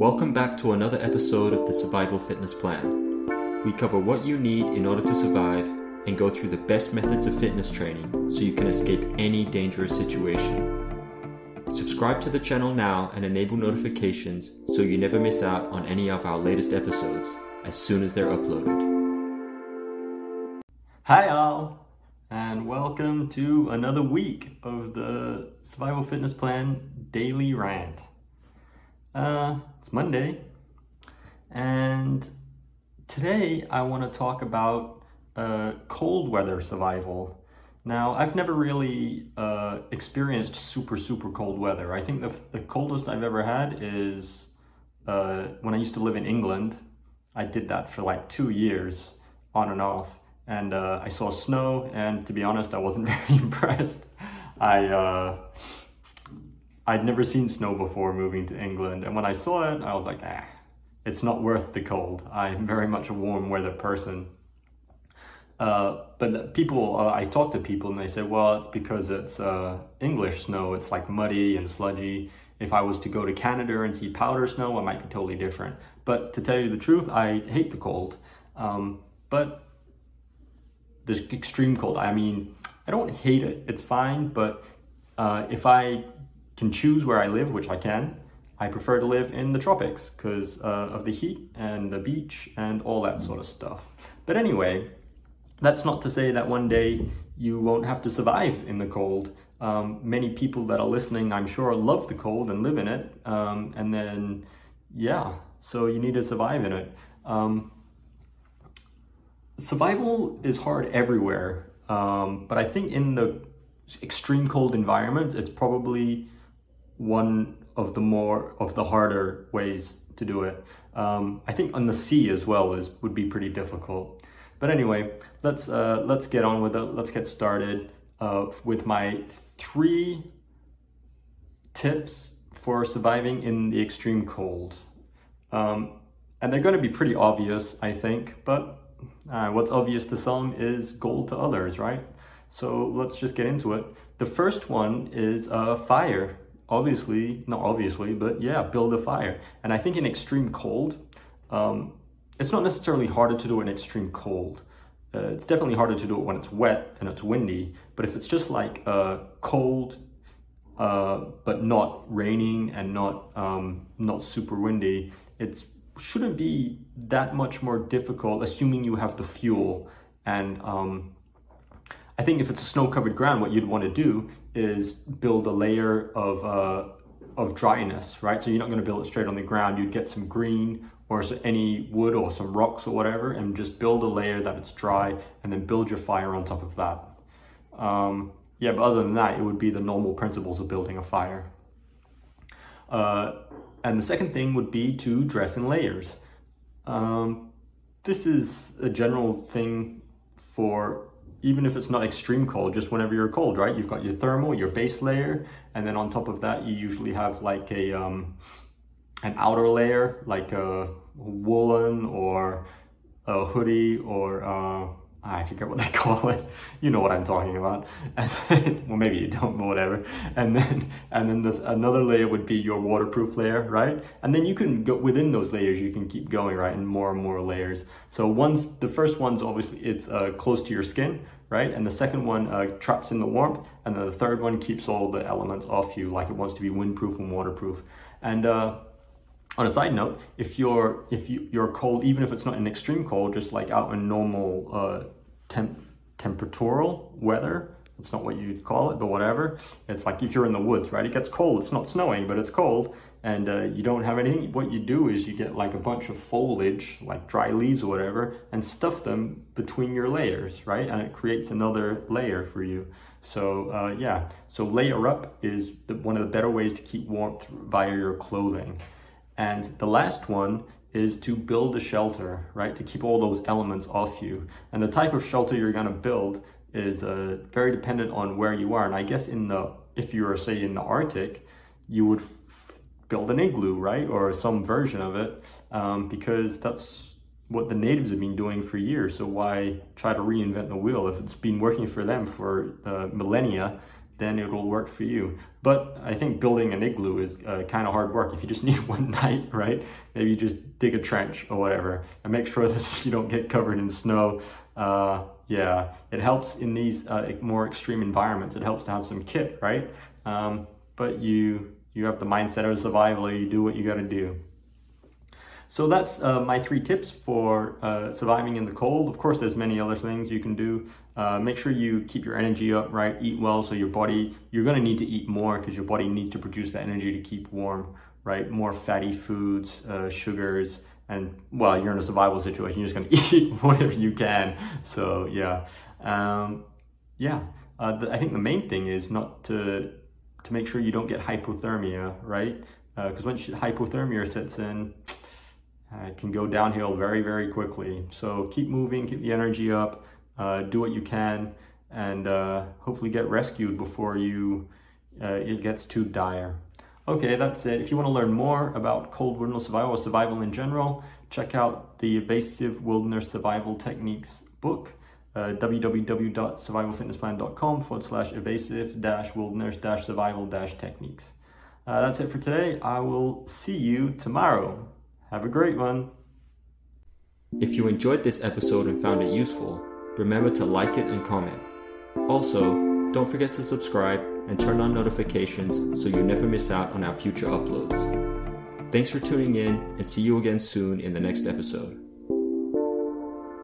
Welcome back to another episode of the Survival Fitness Plan. We cover what you need in order to survive and go through the best methods of fitness training so you can escape any dangerous situation. Subscribe to the channel now and enable notifications so you never miss out on any of our latest episodes as soon as they're uploaded. Hi, all, and welcome to another week of the Survival Fitness Plan Daily Rant. Uh, it's Monday, and today I want to talk about uh, cold weather survival. Now, I've never really uh, experienced super, super cold weather. I think the, the coldest I've ever had is uh, when I used to live in England. I did that for like two years on and off. And uh, I saw snow, and to be honest, I wasn't very impressed. I uh, I'd never seen snow before moving to England, and when I saw it, I was like, ah, it's not worth the cold. I'm very much a warm weather person. Uh, but people, uh, I talk to people and they say, well, it's because it's uh, English snow. It's like muddy and sludgy. If I was to go to Canada and see powder snow, it might be totally different. But to tell you the truth, I hate the cold. Um, but this extreme cold, I mean, I don't hate it. It's fine. But uh, if I can choose where I live, which I can, I prefer to live in the tropics because uh, of the heat and the beach and all that sort of stuff. But anyway, that's not to say that one day you won't have to survive in the cold. Um, many people that are listening, I'm sure, love the cold and live in it. Um, and then, yeah, so you need to survive in it. Um, survival is hard everywhere, um, but I think in the extreme cold environment, it's probably one of the more of the harder ways to do it. Um, I think on the sea as well is would be pretty difficult. But anyway, let's uh, let's get on with it. Let's get started uh, with my three tips for surviving in the extreme cold. Um, and they're going to be pretty obvious, I think, but uh, what's obvious to some is gold to others, right? So let's just get into it. The first one is uh, fire obviously, not obviously, but yeah, build a fire. And I think in extreme cold, um, it's not necessarily harder to do in extreme cold. Uh, it's definitely harder to do it when it's wet and it's windy. But if it's just like uh, cold, uh, but not raining and not um, not super windy, it shouldn't be that much more difficult, assuming you have the fuel and um, I think if it's a snow-covered ground, what you'd want to do is build a layer of uh, of dryness, right? So you're not going to build it straight on the ground. You'd get some green or any wood or some rocks or whatever, and just build a layer that it's dry, and then build your fire on top of that. Um, yeah, but other than that, it would be the normal principles of building a fire. Uh, and the second thing would be to dress in layers. Um, this is a general thing for even if it's not extreme cold, just whenever you're cold, right? You've got your thermal, your base layer, and then on top of that, you usually have like a um, an outer layer, like a woolen or a hoodie or uh, I forget what they call it. You know what I'm talking about. And then, well, maybe you don't, but whatever. And then, and then the, another layer would be your waterproof layer, right? And then you can go within those layers. You can keep going, right, and more and more layers. So once the first one's obviously it's uh, close to your skin, right? And the second one uh, traps in the warmth, and then the third one keeps all the elements off you, like it wants to be windproof and waterproof. And uh, on a side note, if you're if you, you're cold, even if it's not an extreme cold, just like out in normal uh, temp temperatural weather, it's not what you'd call it, but whatever. It's like if you're in the woods, right? It gets cold. It's not snowing, but it's cold, and uh, you don't have anything. What you do is you get like a bunch of foliage, like dry leaves or whatever, and stuff them between your layers, right? And it creates another layer for you. So uh, yeah, so layer up is the, one of the better ways to keep warmth via your clothing. And the last one is to build a shelter, right? To keep all those elements off you. And the type of shelter you're gonna build is uh, very dependent on where you are. And I guess in the, if you were say in the Arctic, you would build an igloo, right? Or some version of it, um, because that's what the natives have been doing for years. So why try to reinvent the wheel? If it's been working for them for uh, millennia, then it'll work for you. But I think building an igloo is uh, kind of hard work. If you just need one night, right? Maybe you just dig a trench or whatever and make sure that you don't get covered in snow. Uh, yeah, it helps in these uh, more extreme environments. It helps to have some kit, right? Um, but you you have the mindset of survival. You do what you got to do. So that's uh, my three tips for uh, surviving in the cold. Of course, there's many other things you can do. Uh, make sure you keep your energy up, right? Eat well so your body, you're gonna need to eat more because your body needs to produce that energy to keep warm, right? More fatty foods, uh, sugars, and well, you're in a survival situation, you're just gonna eat whatever you can. So yeah, um, yeah. Uh, the, I think the main thing is not to to make sure you don't get hypothermia, right? Because uh, once hypothermia sets in, it can go downhill very, very quickly. So keep moving, keep the energy up, uh, do what you can, and uh, hopefully get rescued before you uh, it gets too dire. Okay, that's it. If you want to learn more about cold wilderness survival or survival in general, check out the Evasive Wilderness Survival Techniques book. Uh, www.survivalfitnessplan.com forward slash evasive dash wilderness dash survival dash techniques. Uh, that's it for today. I will see you tomorrow. Have a great one. If you enjoyed this episode and found it useful, remember to like it and comment. Also, don't forget to subscribe and turn on notifications so you never miss out on our future uploads. Thanks for tuning in and see you again soon in the next episode.